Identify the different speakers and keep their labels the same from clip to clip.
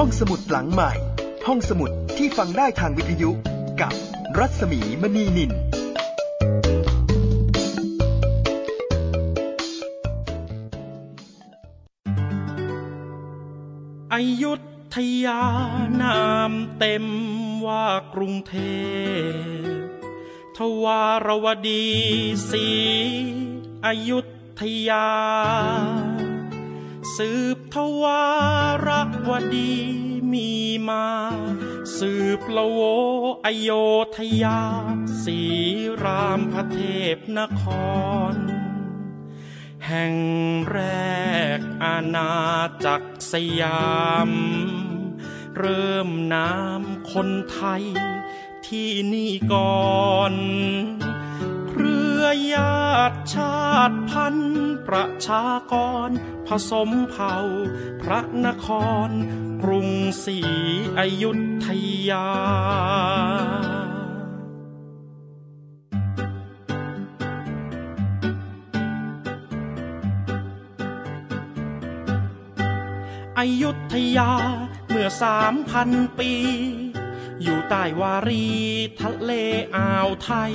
Speaker 1: ห้องสมุดหลังใหม่ ห้องสมุดที่ฟังได้ทางวิทยุกับรัศมีมณีนิน
Speaker 2: อยุธยานามเต็มว่ากรุงเทพ ทวารวดีศรีอยุธยา สืบ ทวารวดีมีมา สืบละโวอโยธยาสีรามพระเทพนคร แห่งแรกอาณาจักรสยาม เริ่มน้ำคนไทยที่นี่ก่อน ญาติชาติพันธุ์ประชากร ผสมเผ่า พระนคร กรุงศรีอยุธยา อยุธยาเมื่อสามพันปี อยู่ใต้วารีทะเลอ่าวไทย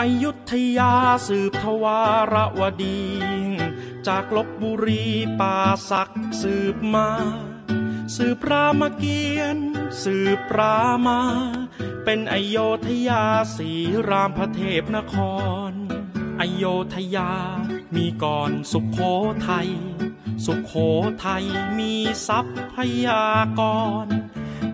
Speaker 2: อยุธยาสืบทวารวดี จากลบบุรีป่าศักสืบมา สืบรามเกียรติสืบรามา เป็นอโยธยาสีรามพระเทพนคร อโยธยามีก่อนสุขโขทัย สุขโขทัยมีทรัพยากร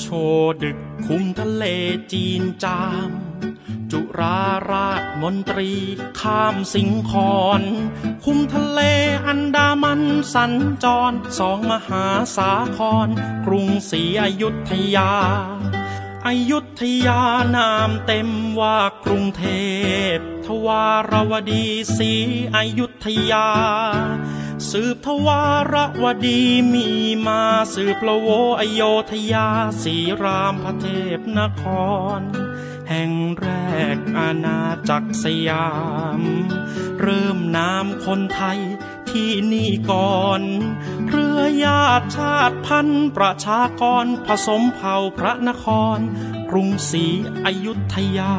Speaker 2: โชดึกคุมทะเลจีนจาม จุราราชมนตรีข้ามสิงคอนคุมทะเลอันดามันสัญจรสองมหาสาคร กรุงศรีอยุธยาอยุธยานามเต็มว่ากรุงเทพ ทวารวดีศรีอยุธยา สืบทวารวดีมีมาสืบละโวอโยธยาสีรามพระเทพนคร แห่งแรกอาณาจักรสยาม เริ่มนามคนไทยที่นี่ก่อน เรือญาติชาติพันธุ์ประชากรผสมเผ่าพระนคร กรุงศรีอยุธยา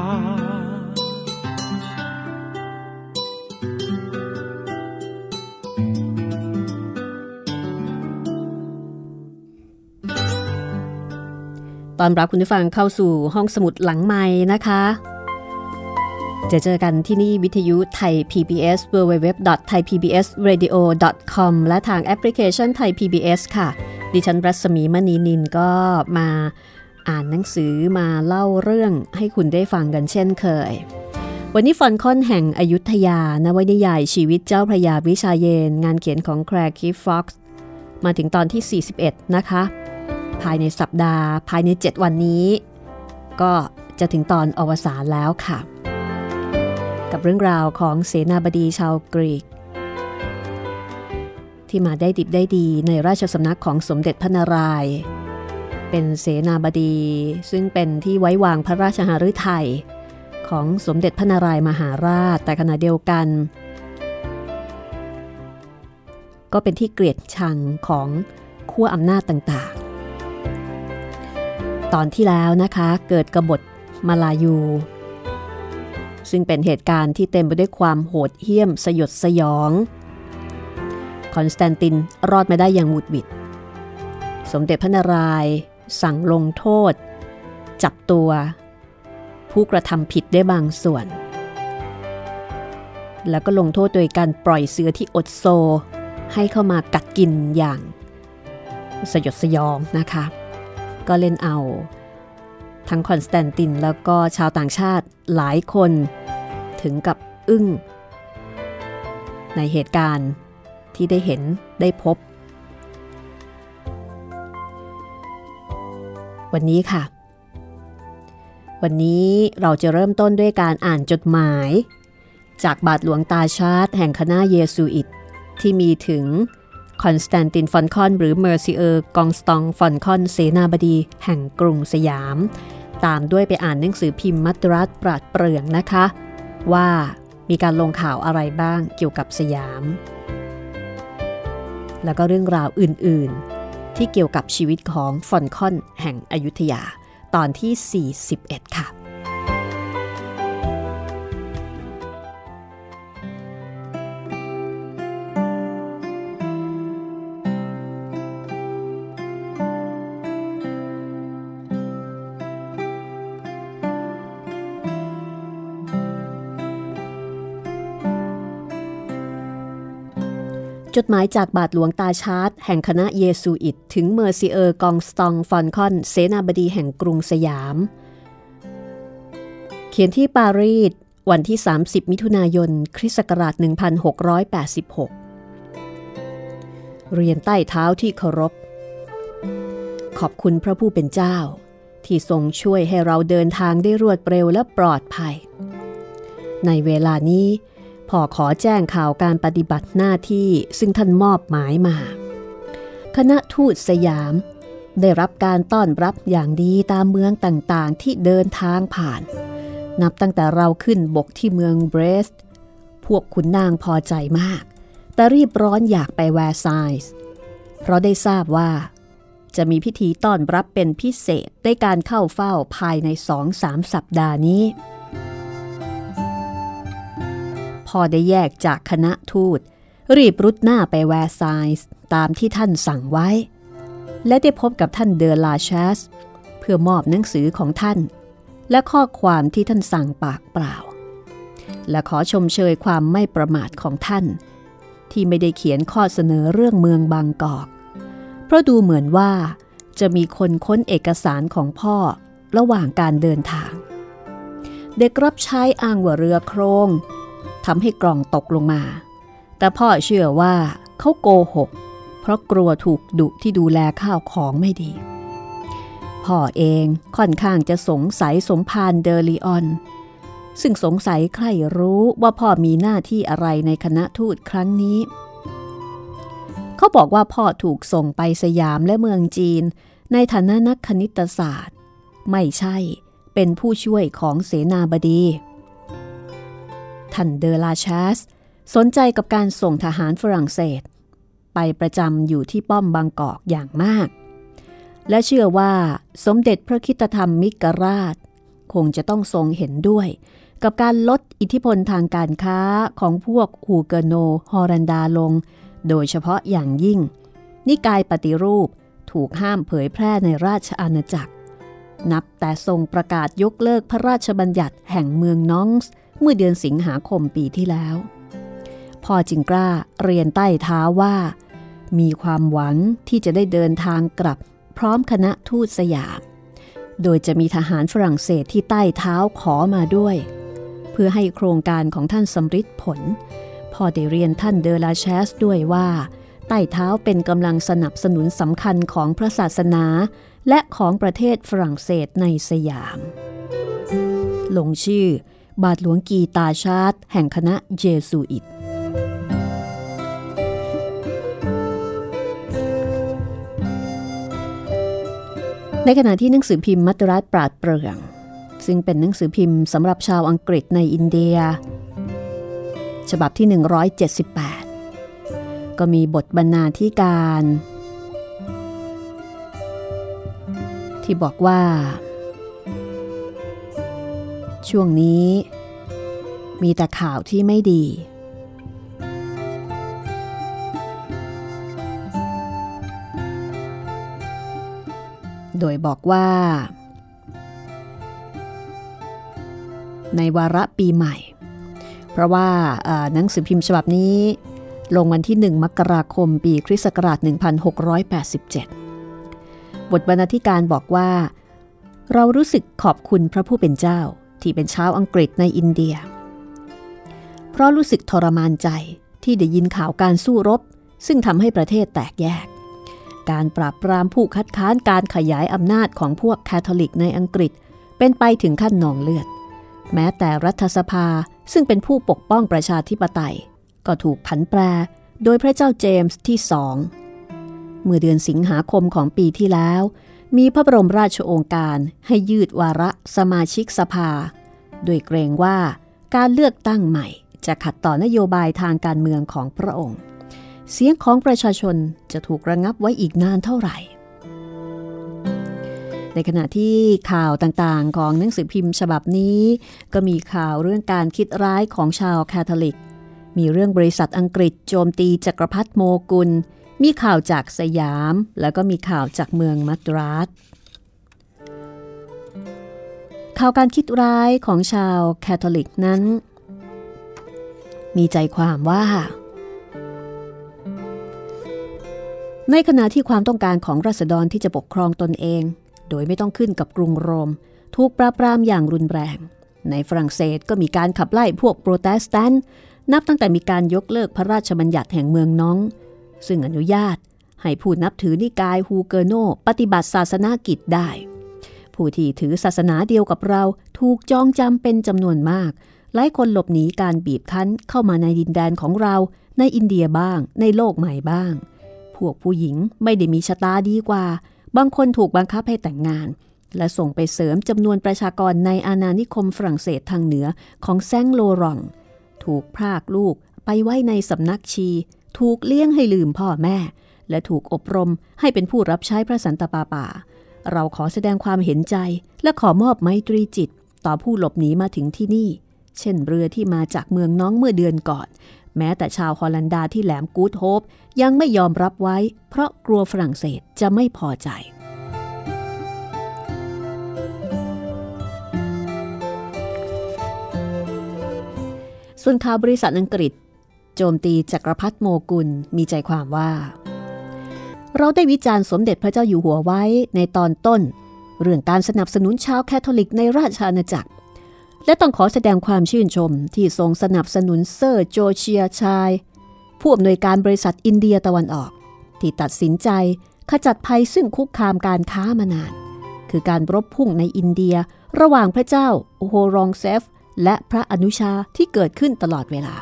Speaker 3: ตอนรับคุณผู้ฟังเข้าสู่ห้องสมุดหลังไม้นะคะ จะเจอกันที่นี่วิทยุไทย PBS www.thaipbsradio.com และทางแอปพลิเคชันไทย PBS ค่ะ ดิฉันรัศมีมณีนิลก็มาอ่านหนังสือมาเล่าเรื่องให้คุณได้ฟังกันเช่นเคย วันนี้ฟอลคอนแห่งอยุธยานวนิยายชีวิตเจ้าพระยาวิชาเยนทร์ งานเขียนของแคลร์คีฟฟ็อกซ์มาถึงตอนที่ 41 นะคะ ภายในสัปดาห์ ภายใน 7 วันนี้ ก็จะถึงตอนอวสานแล้วค่ะ กับเรื่องราวของเสนาบดีชาวกรีก ที่มาได้ดิบได้ดีในราชสำนักของสมเด็จพระนารายณ์เป็นเสนาบดีซึ่งเป็นที่ไว้วางพระราชหฤทัยของสมเด็จพระนารายมหาราชแต่ขณะเดียวกัน ก็เป็นที่เกลียดชังของขั้วอำนาจต่างๆ ตอนที่แล้วนะคะ เกิดกบฏมาลายู ซึ่งเป็นเหตุการณ์ที่เต็มไปด้วยความโหดเหี้ยมสยดสยอง คอนสแตนตินรอดมาได้อย่างหวุดหวิด สมเด็จพระนารายณ์สั่งลงโทษ จับตัว ผู้กระทำผิดได้บางส่วน แล้วก็ลงโทษโดยการปล่อยเสือที่อดโซ ให้เข้ามากัดกินอย่าง สยดสยองนะคะ ก็เล่นเอา ทั้งคอนสแตนตินแล้วก็ชาวต่างชาติหลายคน ถึงกับอึ้ง ในเหตุการณ์ที่ได้เห็นได้พบ วันนี้ค่ะ วันนี้เราจะเริ่มต้นด้วยการอ่านจดหมาย จากบาทหลวงตาชารด์แห่งคณะเยซูอิตที่มีถึง คอนสแตนตินฟอลคอนหรือเมอร์ซิเออร์กองสตองฟอลคอนเสนาบดี แห่งกรุงสยาม ตามด้วยไปอ่านหนังสือพิมพ์มัทราสปราดเปรืองนะคะ ว่ามีการลงข่าวอะไรบ้างเกี่ยวกับสยาม แล้วก็เรื่องราวอื่น ๆ ที่เกี่ยวกับชีวิตของฟอลคอนแห่งอยุธยาตอนที่ 41 ค่ะ จดหมายจากบาทหลวงตาชารด์แห่งคณะเยซูอิต ถึงเมอร์ซิเออร์กองสตองฟอลคอน เสนาบดีแห่งกรุงสยาม เขียนที่ปารีสวันที่ 30 มิถุนายน คริสต์ศักราช 1686 เรียนใต้เท้าที่เคารพ ขอบคุณพระผู้เป็นเจ้า ที่ทรงช่วยให้เราเดินทางได้รวดเร็วและปลอดภัย ในเวลานี้ พอขอแจ้งข่าวการปฏิบัติหน้าที่ซึ่งท่านมอบหมายมา คณะทูตสยาม ได้รับการต้อนรับอย่างดีตามเมืองต่างๆ ที่เดินทางผ่าน นับตั้งแต่เราขึ้นบกที่เมืองเบรสต์พวกขุนนางพอใจมาก แต่รีบร้อนอยากไปแวร์ไซส์เพราะได้ทราบว่าจะมีพิธีต้อนรับเป็นพิเศษได้การเข้าเฝ้าภายในสองสามสัปดาห์นี้ พอได้แยกจากคณะทูต รีบรุดหน้าไปแวร์ไซส์ตามที่ท่านสั่งไว้ และได้พบกับท่านเดอลาชสเพื่อมอบหนังสือของท่าน และข้อความที่ท่านสั่งปากเปล่า และขอชมเชยความไม่ประมาทของท่าน ที่ไม่ได้เขียนข้อเสนอเรื่องเมืองบางกอก เพราะดูเหมือนว่าจะมีคนค้นเอกสารของพ่อระหว่างการเดินทาง เด็กรับใช้อ้างว่าเรือโครง ทำให้กล่องตกลงมา แต่พ่อเชื่อว่าเขาโกหก เพราะกลัวถูกดุที่ดูแลข้าวของไม่ดี พ่อเองค่อนข้างจะสงสัยสมพานเดอริออน ซึ่งสงสัยใครรู้ว่าพ่อมีหน้าที่อะไรในคณะทูตครั้งนี้ เขาบอกว่าพ่อถูกส่งไปสยามและเมืองจีน ในฐานะนักคณิตศาสตร์ ไม่ใช่เป็นผู้ช่วยของเสนาบดี ท่านเดอลาชาสสนใจกับการส่งทหารฝรั่งเศส ไปประจำอยู่ที่ป้อมบางกอกอย่างมาก และเชื่อว่าสมเด็จพระคิตธรรมมิกราช คงจะต้องทรงเห็นด้วย กับการลดอิทธิพลทางการค้าของพวกฮูเกโน ฮอรันดาลง โดยเฉพาะอย่างยิ่ง นิกายปฏิรูปถูกห้ามเผยแพร่ในราชอาณาจักร นับแต่ทรงประกาศยกเลิกพระราชบัญญัติแห่งเมืองนองส์ เมื่อเดือนสิงหาคมปีที่แล้ว พ่อจิงกล้าเรียนใต้เท้าว่า มีความหวังที่จะได้เดินทางกลับพร้อมคณะทูตสยาม โดยจะมีทหารฝรั่งเศสที่ใต้เท้าขอมาด้วย เพื่อให้โครงการของท่านสำฤทธิ์ผลพอได้เรียนท่านเดอลาแชสด้วยว่าใต้เท้าเป็นกำลังสนับสนุนสำคัญของพระศาสนาและของประเทศฝรั่งเศสในสยาม ลงชื่อ บาทหลวงกีตาชาร์ตแห่งคณะเยซูอิต ในขณะที่หนังสือพิมพ์มัตตรัสปราดเปรื่อง ซึ่งเป็นหนังสือพิมพ์สำหรับชาวอังกฤษในอินเดีย ฉบับที่ 178 ก็มีบทบรรณาธิการ ที่บอกว่า ช่วงนี้ มีแต่ข่าวที่ไม่ดี โดยบอกว่า ในวาระปีใหม่ เพราะว่าหนังสือพิมพ์ฉบับนี้ ลงวันที่ 1 มกราคมปีคริสต์ศักราช 1687 บทบรรณาธิการบอกว่าเรารู้สึกขอบคุณพระผู้เป็นเจ้า ที่เป็นชาวอังกฤษในอินเดีย เพราะรู้สึกทรมานใจที่ได้ยินข่าวการสู้รบ ซึ่งทำให้ประเทศแตกแยก การปราบปรามผู้คัดค้านการขยายอำนาจของพวกแคทอลิกในอังกฤษ เป็นไปถึงขั้นหนองเลือด แม้แต่รัฐสภาซึ่งเป็นผู้ปกป้องประชาธิปไตย ก็ถูกผันแปรโดยพระเจ้าเจมส์ที่สองเมื่อเดือนสิงหาคมของปีที่แล้ว มีพระบรมราชโองการให้ยืดวาระสมาชิกสภา โดยเกรงว่าการเลือกตั้งใหม่จะขัดต่อนโยบายทางการเมืองของพระองค์ เสียงของประชาชนจะถูกระงับไว้อีกนานเท่าไหร่ ในขณะที่ข่าวต่างๆ ของหนังสือพิมพ์ฉบับนี้ ก็มีข่าวเรื่องการคิดร้ายของชาวแคทอลิก มีเรื่องบริษัทอังกฤษโจมตีจักรพรรดิโมกุล มีข่าวจากสยามแล้วก็มีข่าวจากเมืองมัทราสข่าวการคิดร้ายของชาวแคทอลิกนั้น มีใจความว่า ในขณะที่ความต้องการของราษฎรที่จะปกครองตนเอง โดยไม่ต้องขึ้นกับกรุงโรม ถูกปราบปรามอย่างรุนแรง ในฝรั่งเศสก็มีการขับไล่พวกโปรเตสแตนต์นับตั้งแต่มีการยกเลิกพระราชบัญญัติแห่งเมืองน็องต์ ซึ่งอนุญาตให้ผู้นับถือนิกายฮูเกอโนต์ปฏิบัติศาสนากิจได้ ผู้ที่ถือศาสนาเดียวกับเราถูกจองจำเป็นจำนวนมาก หลายคนหลบหนีการบีบคั้นเข้ามาในดินแดนของเรา ในอินเดียบ้าง ในโลกใหม่บ้าง พวกผู้หญิงไม่ได้มีชะตาดีกว่า บางคนถูกบังคับให้แต่งงาน และส่งไปเสริมจำนวนประชากรในอาณานิคมฝรั่งเศสทางเหนือของแซงโลรอง ถูกพรากลูกไปไว้ในสำนักชี ถูกเลี้ยงให้ลืมพ่อแม่ และถูกอบรมให้เป็นผู้รับใช้พระสันตะปาป่าเราขอแสดงความเห็นใจและขอมอบไมตรีจิต ต่อผู้หลบหนีมาถึงที่นี่ เช่นเรือที่มาจากเมืองน้องเมื่อเดือนก่อน แม้แต่ชาวฮอลันดาที่แหลมกูดโฮปยังไม่ยอมรับไว้ เพราะกลัวฝรั่งเศสจะไม่พอใจส่วนข่าวบริษัทอังกฤษ โจมตีจักรพรรดิโมกุลมีใจความว่า เราได้วิจารณ์สมเด็จพระเจ้าอยู่หัวไว้ในตอนต้น เรื่องการสนับสนุนชาวแคทอลิกในราชอาณาจักร และต้องขอแสดงความชื่นชมที่ทรงสนับสนุนเซอร์โจเซีย ไชลด์ ผู้อำนวยการบริษัทอินเดียตะวันออก ที่ตัดสินใจขจัดภัยซึ่งคุกคามการค้ามานาน คือการรบพุ่งในอินเดียระหว่างพระเจ้าโอโฮรองเซฟ และพระอนุชาที่เกิดขึ้นตลอดเวลา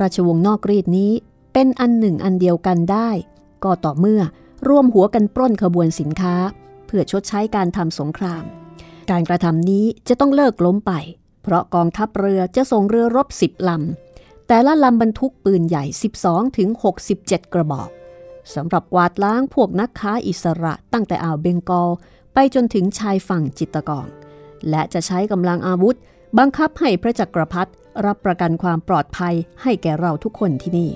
Speaker 3: ราชวงศ์นอกรีตนี้เป็นอันหนึ่งอันเดียวกันได้ ก็ต่อเมื่อร่วมหัวกันปล้นขบวนสินค้า เพื่อชดใช้การทำสงคราม การกระทำนี้จะต้องเลิกล้มไป เพราะกองทัพเรือจะส่งเรือรบสิบลำ แต่ละลำบรรทุกปืนใหญ่ 12ถึง67 กระบอกสำหรับกวาดล้างพวกนักค้าอิสระตั้งแต่อ่าวเบงกอลไปจนถึงชายฝั่งจิตตกองและจะใช้กำลังอาวุธ บังคับให้พระจักรพรรดิรับประกันความปลอดภัยให้แก่เราทุกคนที่นี่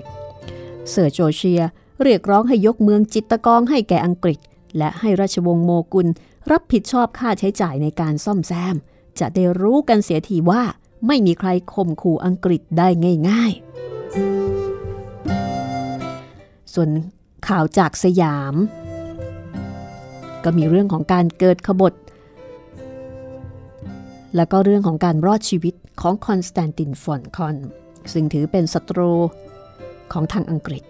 Speaker 3: เซอร์โจเชียเรียกร้องให้ยกเมืองจิตตกองให้แก่อังกฤษ และให้ราชวงศ์โมกุล รับผิดชอบค่าใช้จ่ายในการซ่อมแซม จะได้รู้กันเสียทีว่าไม่มีใครข่มขู่อังกฤษได้ง่ายๆ ส่วนข่าวจากสยาม ก็มีเรื่องของการเกิดขบฏ แล้วก็เรื่องของการรอดชีวิตของคอนสแตนตินฟอลคอนซึ่งถือเป็นศัตรูของทางอังกฤษ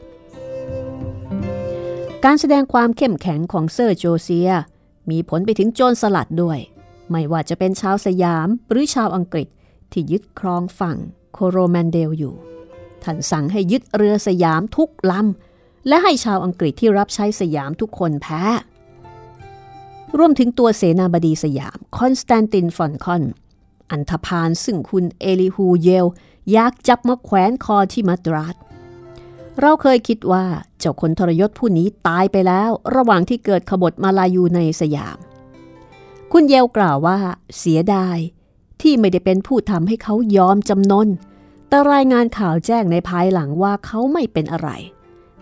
Speaker 3: การแสดงความเข้มแข็งของเซอร์โจเซีย มีผลไปถึงโจรสลัดด้วย ไม่ว่าจะเป็นชาวสยามหรือชาวอังกฤษที่ยึดครองฝั่งโคโรแมนเดลอยู่ ท่านสั่งให้ยึดเรือสยามทุกลำและให้ชาวอังกฤษที่รับใช้สยามทุกคนแพ้ รวมถึงตัวเสนาบดีสยาม คอนสแตนตินฟอลคอน อันธพาลซึ่งคุณเอลิฮูเยลอยากจับมาแขวนคอที่มัทราสเราเคยคิดว่าเจ้าคนทรยศผู้นี้ตายไปแล้ว ระหว่างที่เกิดกบฏมาลายูในสยาม คุณเยลกล่าวว่า เสียดาย ที่ไม่ได้เป็นผู้ทำให้เขายอมจำนน แต่รายงานข่าวแจ้งในภายหลังว่าเขาไม่เป็นอะไร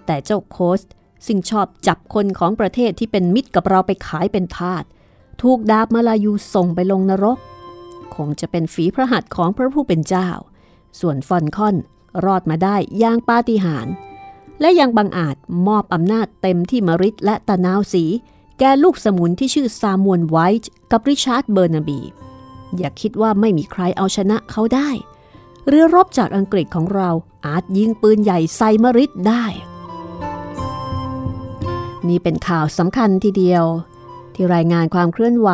Speaker 3: แต่เจ้าโคส ซึ่งชอบจับคนของประเทศที่เป็นมิตรกับเราไปขายเป็นทาส ถูกดาบมาลายูส่งไปลงนรก คงจะเป็นฝีพระหัตถ์ของพระผู้เป็นเจ้า ส่วนฟอลคอนรอดมาได้อย่างปาฏิหาริย์ และยังบังอาจมอบอำนาจเต็มที่มริดและตะนาวสี แก่ลูกสมุนที่ชื่อซามวลไวท์กับริชาร์ดเบอร์นาบี อย่าคิดว่าไม่มีใครเอาชนะเขาได้ เรือรบจากอังกฤษของเราอาจยิงปืนใหญ่ใส่มริดได้ นี่เป็นข่าวสำคัญทีเดียว ที่รายงานความเคลื่อนไหว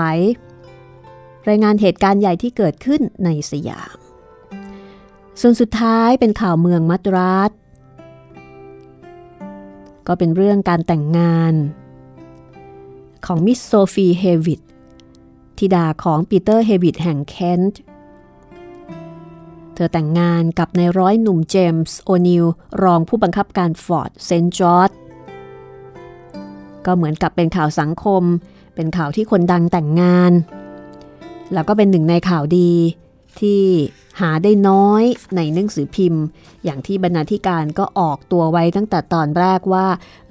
Speaker 3: รายงานเหตุการณ์ใหญ่ที่เกิดขึ้นในสยาม ส่วนสุดท้ายเป็นข่าวเมืองมัทราสก็เป็นเรื่องการแต่งงาน ของมิสโซฟีเฮวิตธิดาของปีเตอร์เฮวิตแห่งเคนต์เธอแต่งงานกับนายร้อยหนุ่มเจมส์โอนิลรองผู้บังคับการฟอร์ตเซนต์จอร์จ ก็เหมือนกับเป็นข่าวสังคม เป็นข่าวที่คนดังแต่งงาน แล้วก็เป็นหนึ่งในข่าวดีที่หาได้น้อยในหนังสือพิมพ์ อย่างที่บรรณาธิการก็ออกตัวไว้ตั้งแต่ตอนแรกว่า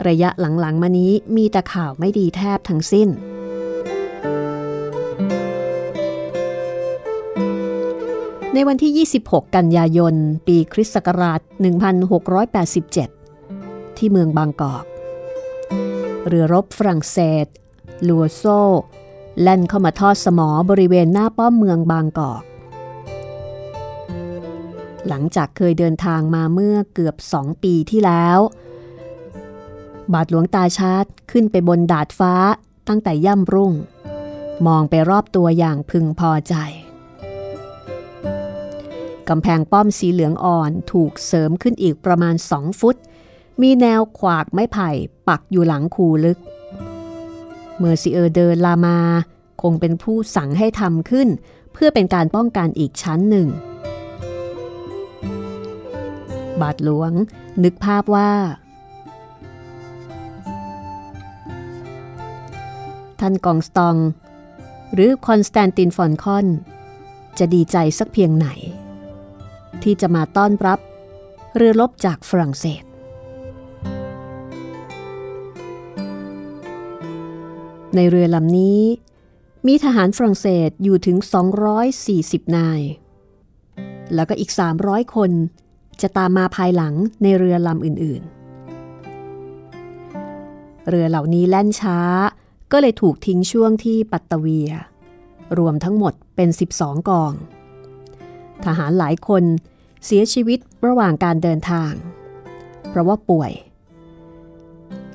Speaker 3: ระยะหลังๆมานี้มีแต่ข่าวไม่ดีแทบทั้งสิ้น ในวันที่ 26 กันยายน ปีคริสต์ศักราช 1687 ที่เมืองบางกอก เรือรบฝรั่งเศส ลัวโซแล่นเข้ามาทอดสมอบริเวณหน้าป้อมเมืองบางกอก หลังจากเคยเดินทางมาเมื่อเกือบสองปีที่แล้ว บาทหลวงตาชาร์ตขึ้นไปบนดาดฟ้าตั้งแต่ย่ำรุ่ง มองไปรอบตัวอย่างพึงพอใจกำแพงป้อมสีเหลืองอ่อนถูกเสริมขึ้นอีกประมาณสองฟุต มีแนวขวากไม้ไผ่ปักอยู่หลังคูลึก เมื่อซีเออร์เดินลามาคงเป็นผู้สั่งให้ทำขึ้น เพื่อเป็นการป้องกันอีกชั้นหนึ่ง บาทหลวงนึกภาพว่า ท่านกองสตอง หรือคอนสแตนตินฟอลคอน จะดีใจสักเพียงไหน ที่จะมาต้อนรับ เรือรบจากฝรั่งเศส ในเรือลำนี้ มีทหารฝรั่งเศสอยู่ถึง 240 นาย แล้วก็อีก 300 คนจะตามมาภายหลังในเรือลำอื่นๆ เรือเหล่านี้แล่นช้า ก็เลยถูกทิ้งช่วงที่ปัตตเวีย รวมทั้งหมดเป็น 12 กอง ทหารหลายคนเสียชีวิตระหว่างการเดินทาง เพราะว่าป่วย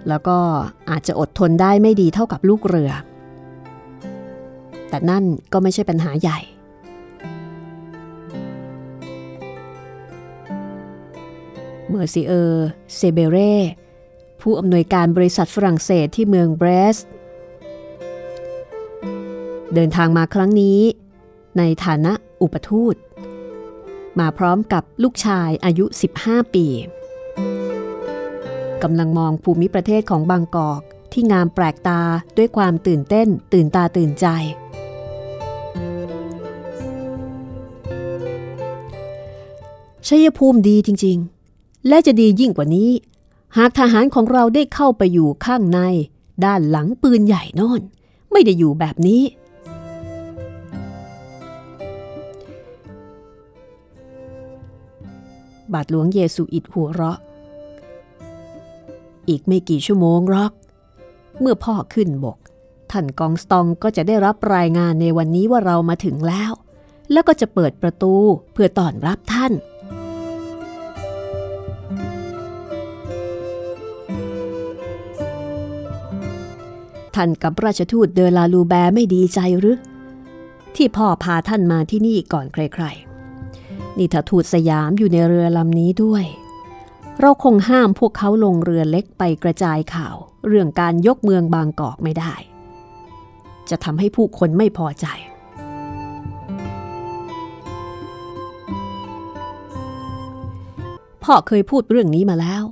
Speaker 3: แล้วก็อาจจะอดทนได้ไม่ดีเท่ากับลูกเรือ แต่นั่นก็ไม่ใช่ปัญหาใหญ่ เมอร์ซิเออร์เซเบเร่ผู้อำนวยการบริษัทฝรั่งเศสที่เมืองเบรส เดินทางมาครั้งนี้ ในฐานะอุปทูต มาพร้อมกับลูกชายอายุ 15 ปี กำลังมองภูมิประเทศของบางกอกที่งามแปลกตาด้วยความตื่นเต้น ตื่นตาตื่นใจ ชัยภูมิดีจริงๆ และจะดียิ่งกว่านี้ หากทหารของเราได้เข้าไปอยู่ข้างใน ด้านหลังปืนใหญ่นอนไม่ได้อยู่แบบนี้บาทหลวงเยซูอิดหัวเราะ อีกไม่กี่ชั่วโมงหรอก เมื่อพ่อขึ้นบก ท่านกองสตองก็จะได้รับรายงานในวันนี้ว่าเรามาถึงแล้ว แล้วก็จะเปิดประตูเพื่อต้อนรับท่านท่านกับราชทูตเดลาลูแบร์ไม่ดีใจหรือ ที่พ่อพาท่านมาที่นี่ก่อนใครๆ นี่ถ้าทูตสยามอยู่ในเรือลำนี้ด้วย เราคงห้ามพวกเขาลงเรือเล็กไปกระจายข่าว เรื่องการยกเมืองบางกอกไม่ได้ จะทำให้ผู้คนไม่พอใจ พ่อเคยพูดเรื่องนี้มาแล้ว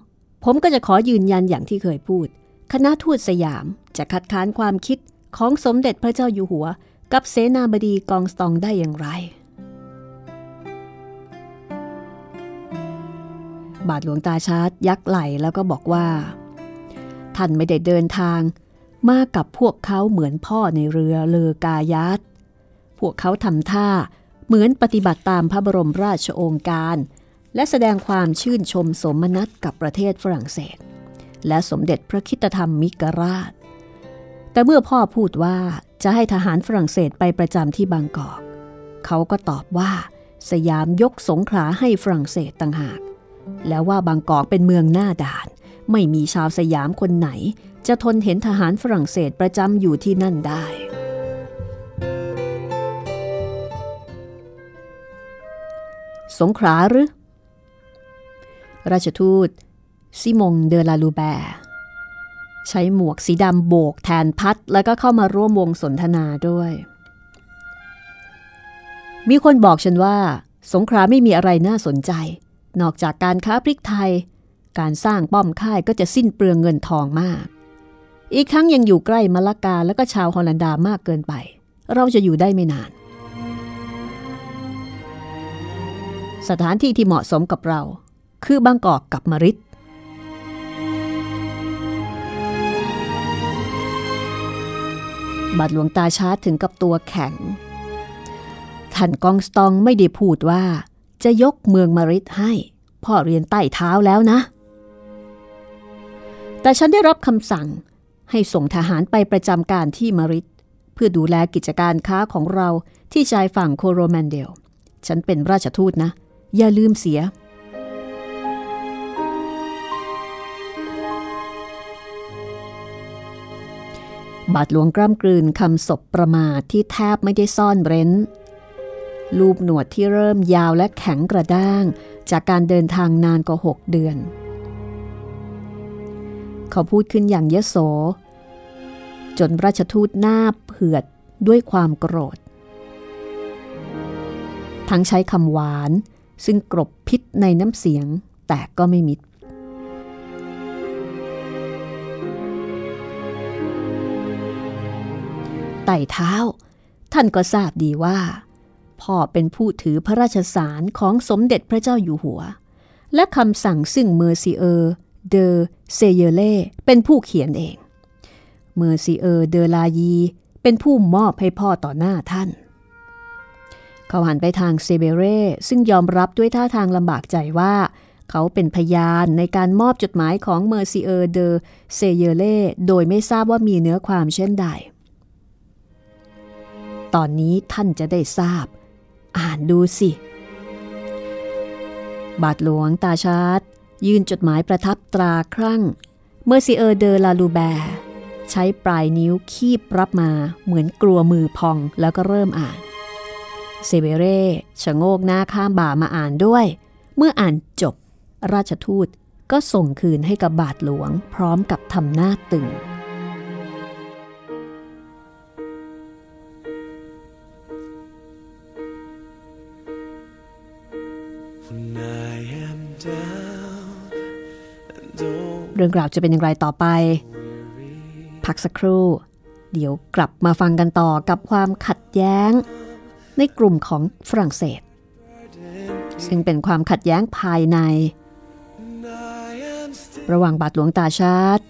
Speaker 3: ผมก็จะขอยืนยันอย่างที่เคยพูด คณะทูตสยามจะคัดค้านความคิดของสมเด็จพระเจ้าอยู่หัว กับเสนาบดีกองสตองได้อย่างไร บาทหลวงตาชาร์ตยักไหลแล้วก็บอกว่า ท่านไม่ได้เดินทาง มากับพวกเขาเหมือนพ่อในเรือเลอกายัตพวกเขาทำท่าเหมือนปฏิบัติตามพระบรมราชโองการ และแสดงความชื่นชมสมนัตกับประเทศฝรั่งเศส และสมเด็จพระคิตธรรมมิกราช แต่เมื่อพ่อพูดว่าจะให้ทหารฝรั่งเศสไปประจำที่บางกอก เขาก็ตอบว่าสยามยกสงขลาให้ฝรั่งเศสต่างหาก แล้วว่าบางกอกเป็นเมืองหน้าด่าน ไม่มีชาวสยามคนไหน จะทนเห็นทหารฝรั่งเศสประจำอยู่ที่นั่นได้ สงขลาหรือ ราชทูตซิมงเดลาลูแบร์ใช้หมวกสีดำโบกแทนพัด แล้วก็เข้ามาร่วมวงสนทนาด้วย มีคนบอกฉันว่า สงขลาไม่มีอะไรน่าสนใจ นอกจากการค้าพริกไทย การสร้างป้อมค่ายก็จะสิ้นเปลืองเงินทองมาก อีกครั้งยังอยู่ใกล้มะละกาแล้วก็ชาวฮอลันดามากเกินไป เราจะอยู่ได้ไม่นาน สถานที่ที่เหมาะสมกับเรา คือบางกอกกับมริดบัดหลวงตาชาร์ถึงกับตัวแข็ง ท่านกองสตองไม่ได้พูดว่า จะยกเมืองมาริดให้ พ่อเรียนใต้เท้าแล้วนะ แต่ฉันได้รับคำสั่งให้ส่งทหารไปประจำการที่มาริดเพื่อดูแลกิจการค้าของเราที่ชายฝั่งโคโรแมนเดล ฉันเป็นราชทูตนะ อย่าลืมเสีย บาทหลวงกล้ำกลืนคำศพประมาทที่แทบไม่ได้ซ่อนเร้น รูปหนวดที่เริ่มยาวและแข็งกระด้าง จากการเดินทางนานกว่าหกเดือน เขาพูดขึ้นอย่างยโส จนราชทูตหน้าเผือดด้วยความโกรธ ทั้งใช้คำหวาน ซึ่งกรบพิษในน้ำเสียงแต่ก็ไม่มิดใต้เท้า ท่านก็ทราบดีว่า พ่อเป็นผู้ถือพระราชสารของสมเด็จพระเจ้าอยู่หัว และคำสั่งซึ่งเมอร์ซิเออร์เดอเซเยเล่เป็นผู้เขียนเอง เมอร์ซิเออร์เดอลายี เป็นผู้มอบให้พ่อต่อหน้าท่าน เขาหันไปทางเซเบเร่ซึ่งยอมรับด้วยท่าทางลำบากใจว่า เขาเป็นพยานในการมอบจดหมายของเมอร์ซิเออร์เดอเซเยเล่โดยไม่ทราบว่ามีเนื้อความเช่นใด ตอนนี้ท่านจะได้ทราบ อ่านดูสิ บาทหลวงตาชาร์ตยื่นจดหมายประทับตราครั่ง เมอร์ซิเออร์เดอลาลูแบร์ ใช้ปลายนิ้วคีบรับมาเหมือนกลัวมือพองแล้วก็เริ่มอ่าน เซเบเร่ชะโงกหน้าข้ามบ่ามาอ่านด้วย เมื่ออ่านจบ ราชทูตก็ส่งคืนให้กับบาทหลวงพร้อมกับทำหน้าตึง รื่องราวจะเป็นอย่างไรต่อไป พักสักครู่ เดี๋ยวกลับมาฟังกันต่อกับความขัดแย้ง ในกลุ่มของฝรั่งเศส ซึ่งเป็นความขัดแย้งภายใน ระหว่างบาทหลวงตาชาร์ต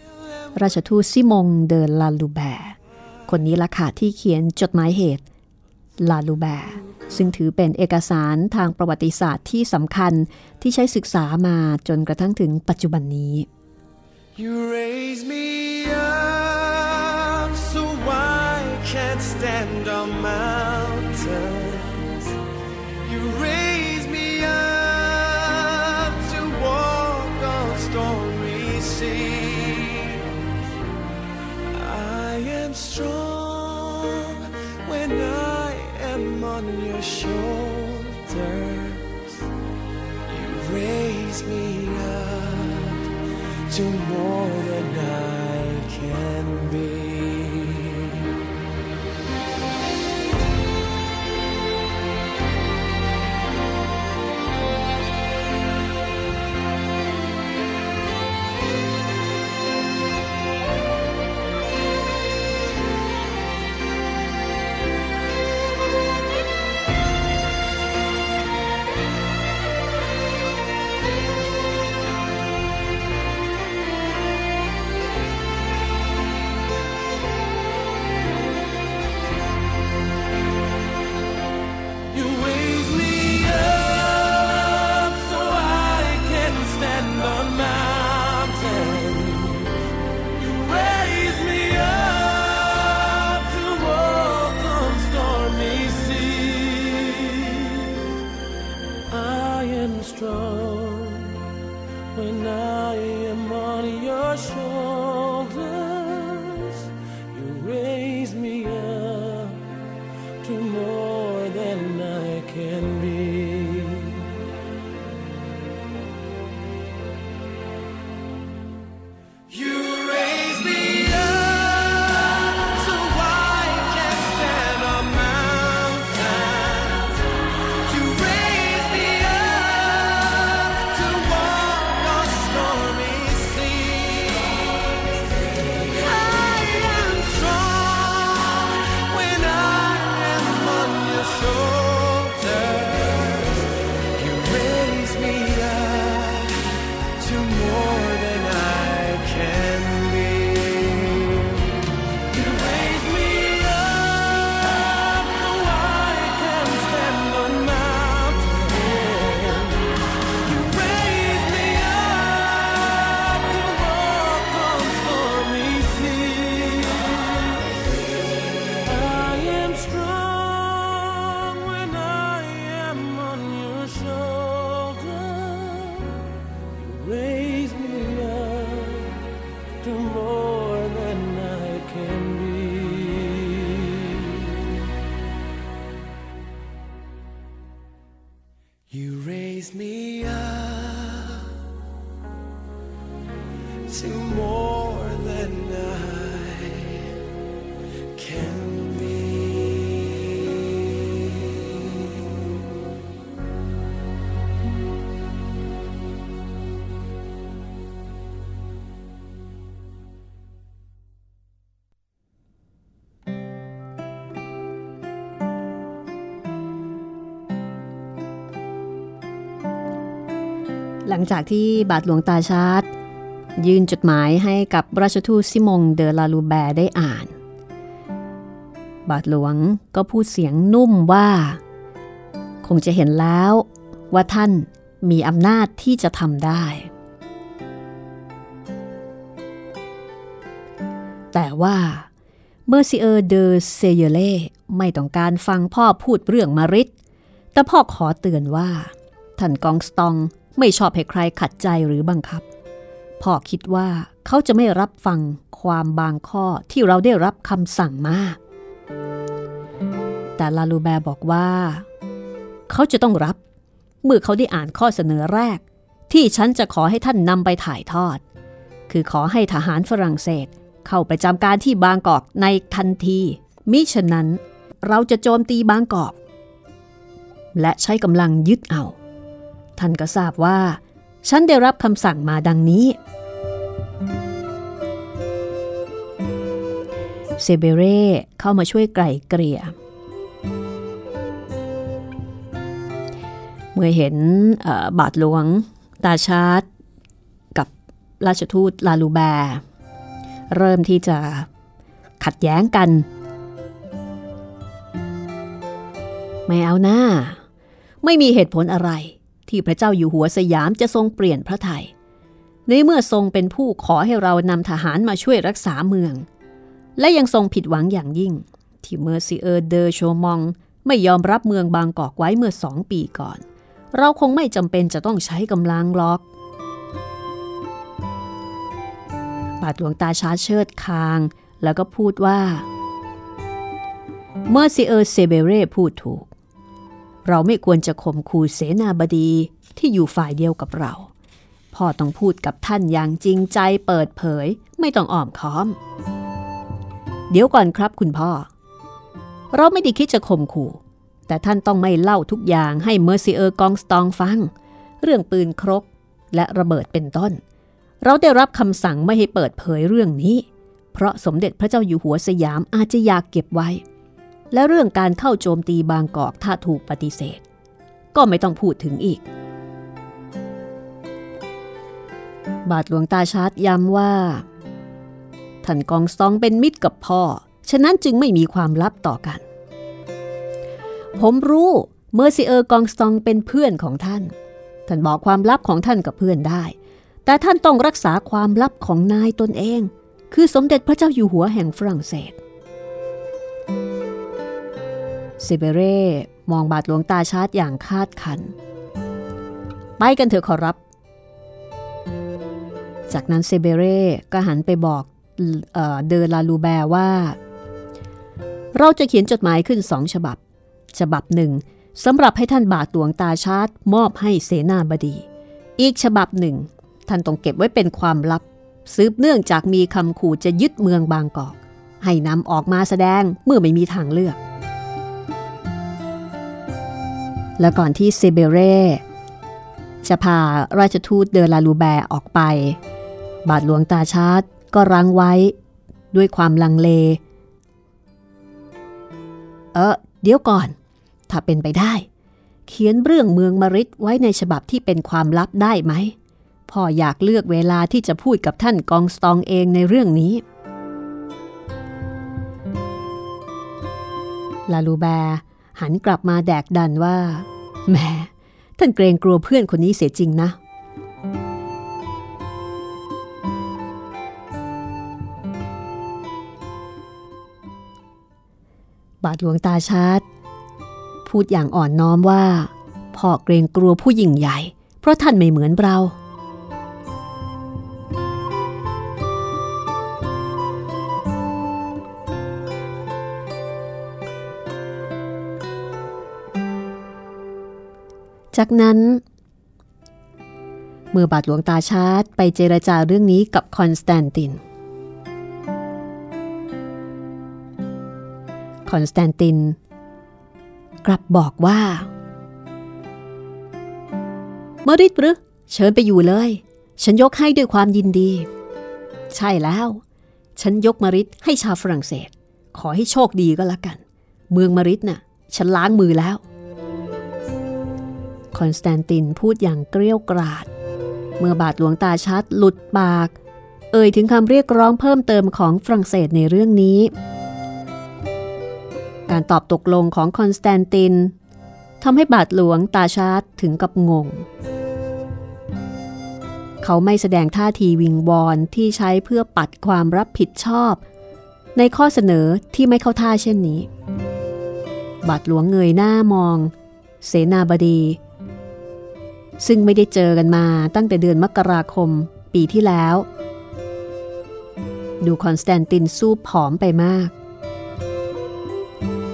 Speaker 3: ราชทูตซิมงเดอลาลูแบร์คนนี้ละค่ะที่เขียนจดหมายเหตุลาลูแบร์ซึ่งถือเป็นเอกสารทางประวัติศาสตร์ที่สำคัญที่ใช้ศึกษามาจนกระทั่งถึงปัจจุบันนี้
Speaker 4: You raise me up so I can't stand on mountains. You raise me up to walk on stormy seas. I am strong when I am on your shoulders. You raise me up to more than I can be. More than I can be.
Speaker 3: หลังจากที่บาทหลวงตาชาร์ด ยื่นจดหมายให้กับราชทูตซิมงเดอลาลูแบร์ได้อ่าน บาทหลวงก็พูดเสียงนุ่มว่า คงจะเห็นแล้วว่าท่านมีอำนาจที่จะทำได้ แต่ว่าเมอร์ซิเออร์เดอเซเยเล่ไม่ต้องการฟังพ่อพูดเรื่องมะริดแต่พ่อขอเตือนว่า ท่านกองสตองไม่ชอบให้ใครขัดใจหรือบังคับ พ่อคิดว่าเขาจะไม่รับฟังความบางข้อที่เราได้รับคำสั่งมา แต่ลาลูแบร์บอกว่า เขาจะต้องรับ เมื่อเขาได้อ่านข้อเสนอแรก ที่ฉันจะขอให้ท่านนำไปถ่ายทอด คือขอให้ทหารฝรั่งเศส เข้าไปจำการที่บางกอกในทันที มิฉะนั้นเราจะโจมตีบางกอก และใช้กำลังยึดเอา ท่านก็ทราบว่า ฉันได้รับคำสั่งมาดังนี้ เซเบเร่เข้ามาช่วยไกล่เกลี่ย เมื่อเห็นบาทหลวง ตาชาร์ดกับราชทูตลาลูแบร์เริ่มที่จะขัดแย้งกัน ไม่เอาน่า ไม่มีเหตุผลอะไร ที่พระเจ้าอยู่หัวสยามจะทรงเปลี่ยนพระทัย ในเมื่อทรงเป็นผู้ขอให้เรานำทหารมาช่วยรักษาเมือง และยังทรงผิดหวังอย่างยิ่ง ที่เมอร์ซิเออร์เดอโชมองไม่ยอมรับเมืองบางกอกไว้เมื่อสองปีก่อน เราคงไม่จำเป็นจะต้องใช้กำลังหรอกบาทหลวงตาชาเชิดคาง แล้วก็พูดว่า เมอร์ซิเออร์เซเบเร่พูดถูก เราไม่ควรจะข่มขู่เสนาบดีที่อยู่ฝ่ายเดียวกับเรา พ่อต้องพูดกับท่านอย่างจริงใจเปิดเผย ไม่ต้องอ้อมค้อม เดี๋ยวก่อนครับคุณพ่อ เราไม่ได้คิดจะข่มขู่ แต่ท่านต้องไม่เล่าทุกอย่างให้เมอร์ซิเออร์กองสตองฟัง เรื่องปืนครกและระเบิดเป็นต้น เราได้รับคำสั่งไม่ให้เปิดเผยเรื่องนี้ เพราะสมเด็จพระเจ้าอยู่หัวสยามอาจจะอยากเก็บไว้ และเรื่องการเข้าโจมตีบางกอกถ้าถูกปฏิเสธ ก็ไม่ต้องพูดถึงอีก บาทหลวงตาชาร์ตย้ำว่า ท่านกองซองเป็นมิตรกับพ่อ ฉะนั้นจึงไม่มีความลับต่อกัน ผมรู้เมอร์ซิเออร์กองซองเป็นเพื่อนของท่าน ท่านบอกความลับของท่านกับเพื่อนได้ แต่ท่านต้องรักษาความลับของนายตนเอง คือสมเด็จพระเจ้าอยู่หัวแห่งฝรั่งเศส เซเบเร่มองบาทหลวงตาชาร์ดอย่างคาดคั้น ไปกันเถอะขอรับ จากนั้นเซเบเร่ก็หันไปบอกเออเดอลาลูแบร์ว่า เราจะเขียนจดหมายขึ้นสองฉบับ ฉบับหนึ่งสำหรับให้ท่านบาทหลวงตาชาร์ตมอบให้เสนาบดี อีกฉบับหนึ่ง ท่านต้องเก็บไว้เป็นความลับสืบเนื่องจากมีคำขู่จะยึดเมืองบางกอก ให้นำออกมาแสดงเมื่อไม่มีทางเลือก และก่อนที่เซเบเร่จะพาราชทูตเดอลาลูแบร์ออกไป บาทหลวงตาชาร์ตก็รั้งไว้ด้วยความลังเล เออเดี๋ยวก่อน ถ้าเป็นไปได้ เขียนเรื่องเมืองมริดไว้ในฉบับที่เป็นความลับได้ไหมพ่ออยากเลือกเวลาที่จะพูดกับท่านกองสตองเองในเรื่องนี้ลาลูแบร์หันกลับมาแดกดันว่า แหมท่านเกรงกลัวเพื่อนคนนี้เสียจริงนะ บาทหลวงตาชาร์ดพูดอย่างอ่อนน้อมว่าพ่อเกรงกลัวผู้หญิงใหญ่ เพราะท่านไม่เหมือนเรา จากนั้น เมื่อบาทหลวงตาชาร์ดไปเจรจาเรื่องนี้กับคอนสแตนติน คอนสแตนติน กลับบอกว่าเมืองมริดหรือเชิญไปอยู่เลย ฉันยกให้ด้วยความยินดี ใช่แล้ว ฉันยกมริดให้ชาวฝรั่งเศส ขอให้โชคดีก็แล้วกัน เมืองมริดน่ะ ฉันล้างมือแล้ว คอนสแตนตินพูดอย่างเกรี้ยวกราด เมื่อบาทหลวงตาชาร์ดหลุดปาก เอ่ยถึงคำเรียกร้องเพิ่มเติมของฝรั่งเศสในเรื่องนี้ การตอบตกลงของคอนสแตนตินทำให้บาทหลวงตาชาร์ดถึงกับงง เขาไม่แสดงท่าทีวิงวอนที่ใช้เพื่อปัดความรับผิดชอบ ในข้อเสนอที่ไม่เข้าท่าเช่นนี้ บาทหลวงเงยหน้ามอง เสนาบดี ซึ่งไม่ได้เจอกันมาตั้งแต่เดือนมกราคมปีที่แล้ว ดูคอนสแตนตินสู้ผอมไปมาก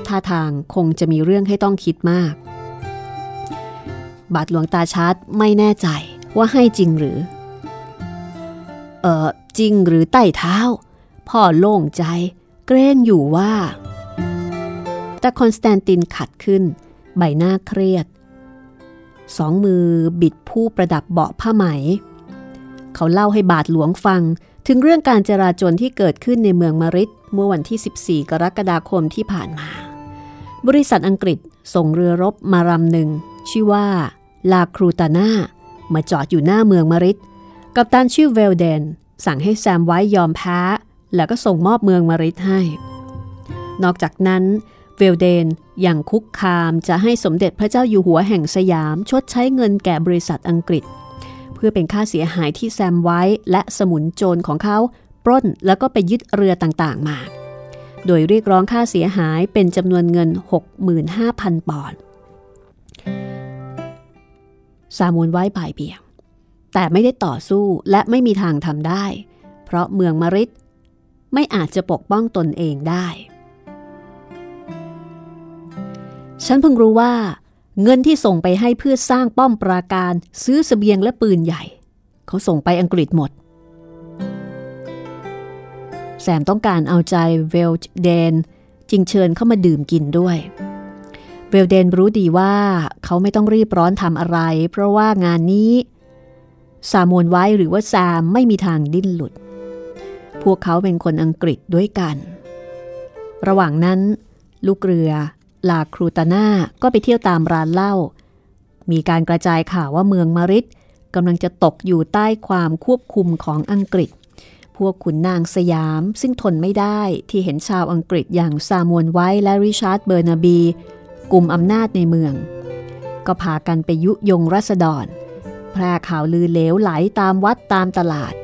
Speaker 3: ท่าทางคงจะมีเรื่องให้ต้องคิดมาก บาทหลวงตาชาร์ตไม่แน่ใจว่าให้จริงหรือ เออจริงหรือใต้เท้า พ่อโล่งใจ เกรงอยู่ว่า แต่คอนสแตนตินขัดขึ้น ใบหน้าเครียด สองมือบิดพู่ประดับเบาะผ้าไหม เขาเล่าให้บาทหลวงฟังถึงเรื่องการจลาจลที่เกิดขึ้นในเมืองมะริดเมื่อวันที่ 14 กรกฎาคมที่ผ่านมา บริษัทอังกฤษส่งเรือรบมาลำหนึ่ง ชื่อว่า ลาครูตาน่ามาจอดอยู่หน้าเมืองมาริดกับตันชื่อเวลเดน สั่งให้แซมไว้ยอมแพ้ แล้วก็ส่งมอบเมืองมาริดให้ นอกจากนั้น เวลเดนยังคุกคามจะให้สมเด็จพระเจ้าอยู่หัวแห่งสยาม ชดใช้เงินแก่บริษัทอังกฤษ เพื่อเป็นค่าเสียหายที่แซมไว้และสมุนโจรของเขา ปล้นแล้วก็ไปยึดเรือต่างๆมา โดยเรียกร้องค่าเสียหายเป็นจำนวนเงิน 65,000 ปอนด์ซามูลไว้บ่ายเบี่ยง แต่ไม่ได้ต่อสู้และไม่มีทางทำได้ เพราะเมืองมาริดไม่อาจจะปกป้องตนเองได้ ฉันเพิ่งรู้ว่า เงินที่ส่งไปให้เพื่อสร้างป้อมปราการซื้อสเสบียงและปืนใหญ่ เขาส่งไปอังกฤษหมด แซมต้องการเอาใจเวลเดนจึงเชิญเข้ามาดื่มกินด้วย เวลเดนรู้ดีว่าเขาไม่ต้องรีบร้อนทำอะไร เพราะว่างานนี้ซามวนไว้หรือว่าแซมไม่มีทางดิ้นหลุด พวกเขาเป็นคนอังกฤษด้วยกัน ระหว่างนั้น ลูกเรือ ลาครูตาน่าก็ไปเที่ยวตามร้านเหล้า มีการกระจายข่าวว่าเมืองมาริดกำลังจะตกอยู่ใต้ความควบคุมของอังกฤษ พวกขุนนางสยามซึ่งทนไม่ได้ที่เห็นชาวอังกฤษอย่างซามวลไวท์และริชาร์ดเบอร์นาบีกลุ่มอำนาจในเมือง ก็พากันไปยุยงราษฎร แพร่ข่าวลือเหลวไหลตามวัดตามตลาด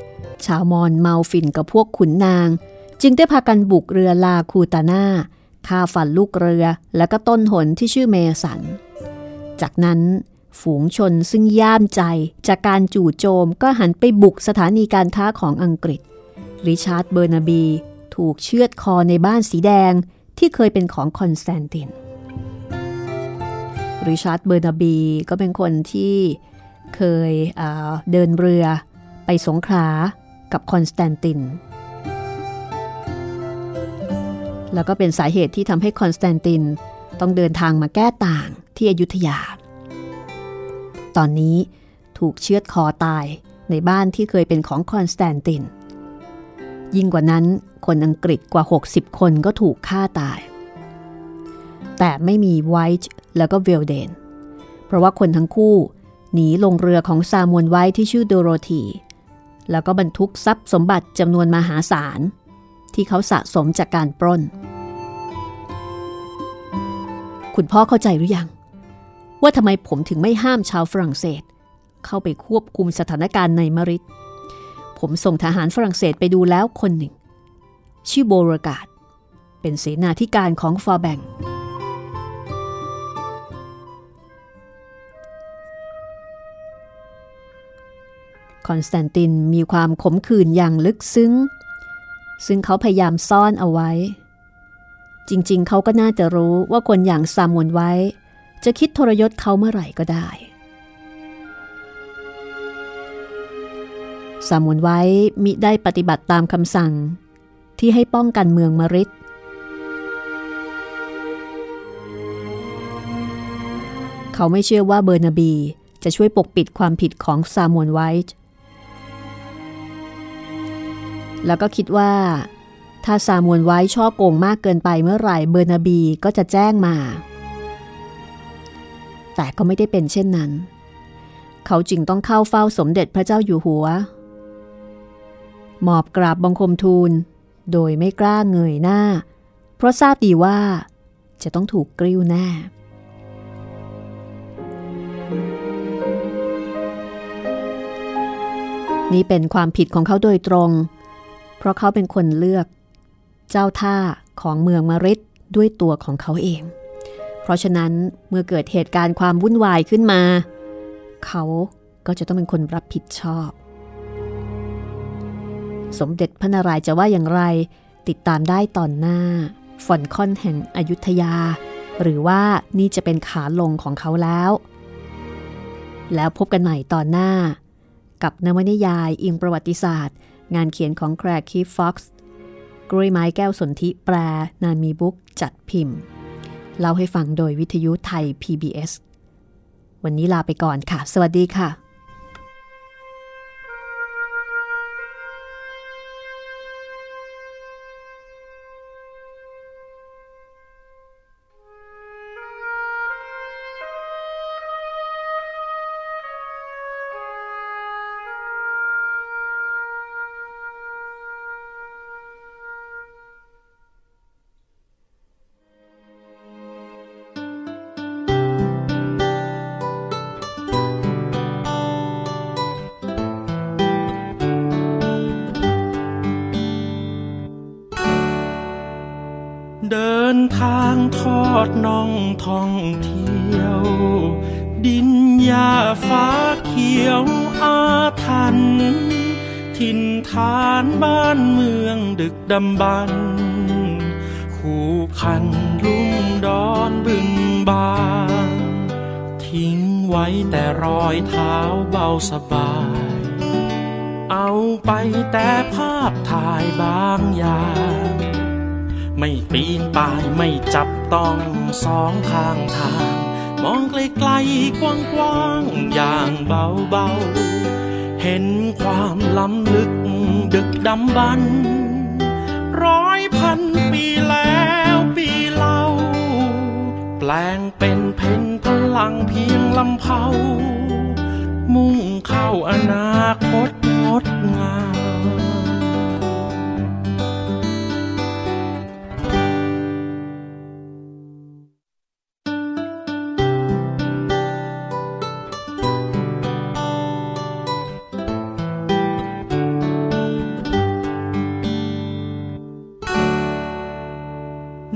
Speaker 3: ชาวมอญเมาฝิ่นกับพวกขุนนาง จึงได้พากันบุกเรือลาคูตาน่า ฆ่าฟันลูกเรือ และก็ต้นหนที่ชื่อเมสัน จากนั้นฝูงชนซึ่งย่ามใจจากการจู่โจมก็หันไปบุกสถานีการค้าของอังกฤษ ริชาร์ดเบอร์นาบี ถูกเชือดคอในบ้านสีแดงที่เคยเป็นของคอนสแตนติน ริชาร์ดเบอร์นาบีก็เป็นคนที่เคยเดินเรือไปสงขลากับคอนสแตนติน แล้วก็เป็นสาเหตุที่ทำให้คอนสแตนตินต้องเดินทางมาแก้ต่างที่อยุธยา ตอนนี้ถูกเชือดคอตายในบ้านที่เคยเป็นของคอนสแตนติน ยิ่งกว่านั้นคนอังกฤษกว่า 60 คนก็ถูกฆ่าตาย แต่ไม่มีไวท์แล้วก็เวลเดน เพราะว่าคนทั้งคู่หนีลงเรือของซามูเอลไวท์ที่ชื่อโดโรธีแล้วก็บรรทุกทรัพย์สมบัติจำนวนมหาศาล ที่เขาสะสมจากการปล้น คุณพ่อเข้าใจหรือยัง ว่าทำไมผมถึงไม่ห้ามชาวฝรั่งเศส เข้าไปควบคุมสถานการณ์ในมาริดผมส่งทหารฝรั่งเศสไปดูแล้วคนหนึ่ง ชื่อโบรกาดเป็นเสนาธิการของฟาแบงคอนสแตนตินมีความขมขื่นอย่างลึกซึ้ง ซึ่งเขาพยายามซ่อนเอาไว้ จริงๆ เขาก็น่าจะรู้ว่าคนอย่างซามวนไว้ จะคิดทรยศเขาเมื่อไหร่ก็ได้ซามวนไว้มิได้ปฏิบัติตามคำสั่ง ที่ให้ป้องกันเมืองมริดเขาไม่เชื่อว่าเบอร์นาบีจะช่วยปกปิดความผิดของซามวนไวท์ แล้วก็คิดว่า ถ้าซามวนไว้ช่อโกงมากเกินไปเมื่อไหร่เบอร์นาบีก็จะแจ้งมา แต่ก็ไม่ได้เป็นเช่นนั้น เขาจึงต้องเข้าเฝ้าสมเด็จพระเจ้าอยู่หัวหมอบกราบบังคมทูล โดยไม่กล้าเงยหน้า เพราะทราบดีว่า จะต้องถูกกริ้วแน่นี่เป็นความผิดของเขาโดยตรง เพราะเขาเป็นคนเลือกเจ้าท่าของเมืองมาริดด้วยตัวของเขาเอง เพราะฉะนั้นเมื่อเกิดเหตุการณ์ความวุ่นวายขึ้นมา เขาก็จะต้องเป็นคนรับผิดชอบ สมเด็จพระนารายจะว่าอย่างไรติดตามได้ตอนหน้าฝอนค่อนแห่งอยุธยา หรือว่านี่จะเป็นขาลงของเขาแล้ว แล้วพบกันใหม่ตอนหน้า กับนวนิยายอิงประวัติศาสตร์ งานเขียนของแคลร์คีฟ ฟ็อกซ์กล้วยไม้แก้วสนธิแปล นานมีบุ๊คส์จัดพิมพ์ เล่าให้ฟังโดยวิทยุไทย PBS วันนี้ลาไปก่อนค่ะ สวัสดีค่ะ ทางทอ
Speaker 2: ดน้องท่องเที่ยว ดินหญ้าฟ้าเขียวอาทัน ทินฐานบ้านเมืองดึกดำบรรคู่คันลุ่มดอนบึงบางทิ้งไว้แต่รอยเท้าเบาสบาย เอาไปแต่ภาพถ่ายบางอย่าง ไม่ปีนป่ายไม่จับต้องสองข้างทาง มองไกลๆกลกว้างๆอย่างเบาๆเห็นความล้ำลึกดึกดำบรรพ์ร้อยพันปีแล้วปีเล่า แปลงเป็นเพนพลังเพียงลำเผามุ่งเข้าอนาคตงดงาม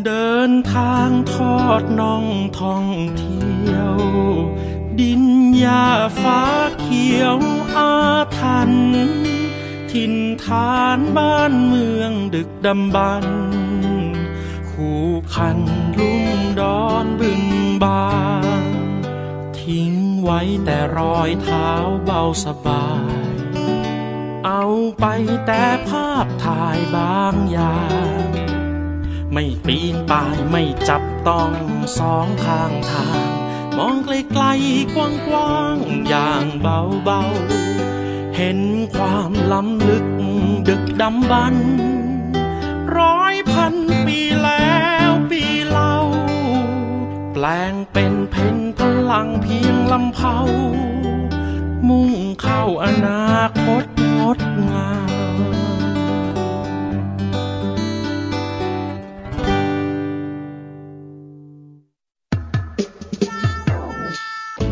Speaker 2: เดินทางทอดน่องท่องเที่ยว ดินหญ้าฟ้าเขียวอาทันถิ่นฐานบ้านเมืองดึกดำบรรคู่คันลุ่มดอนบึงบางทิ้งไว้แต่รอยเท้าเบาสบาย เอาไปแต่ภาพถ่ายบางอย่าง ไม่ปีนป่ายไม่จับต้องสองข้างทาง มองไกลๆกลกว้างๆอย่างเบาๆเห็นความล้ำลึกดึกดำบรรพ์ร้อยพันปีแล้วปีเล่า แปลงเป็นเพนพลังเพียงลำเผามุ่งเข้าอนาคตงดงาม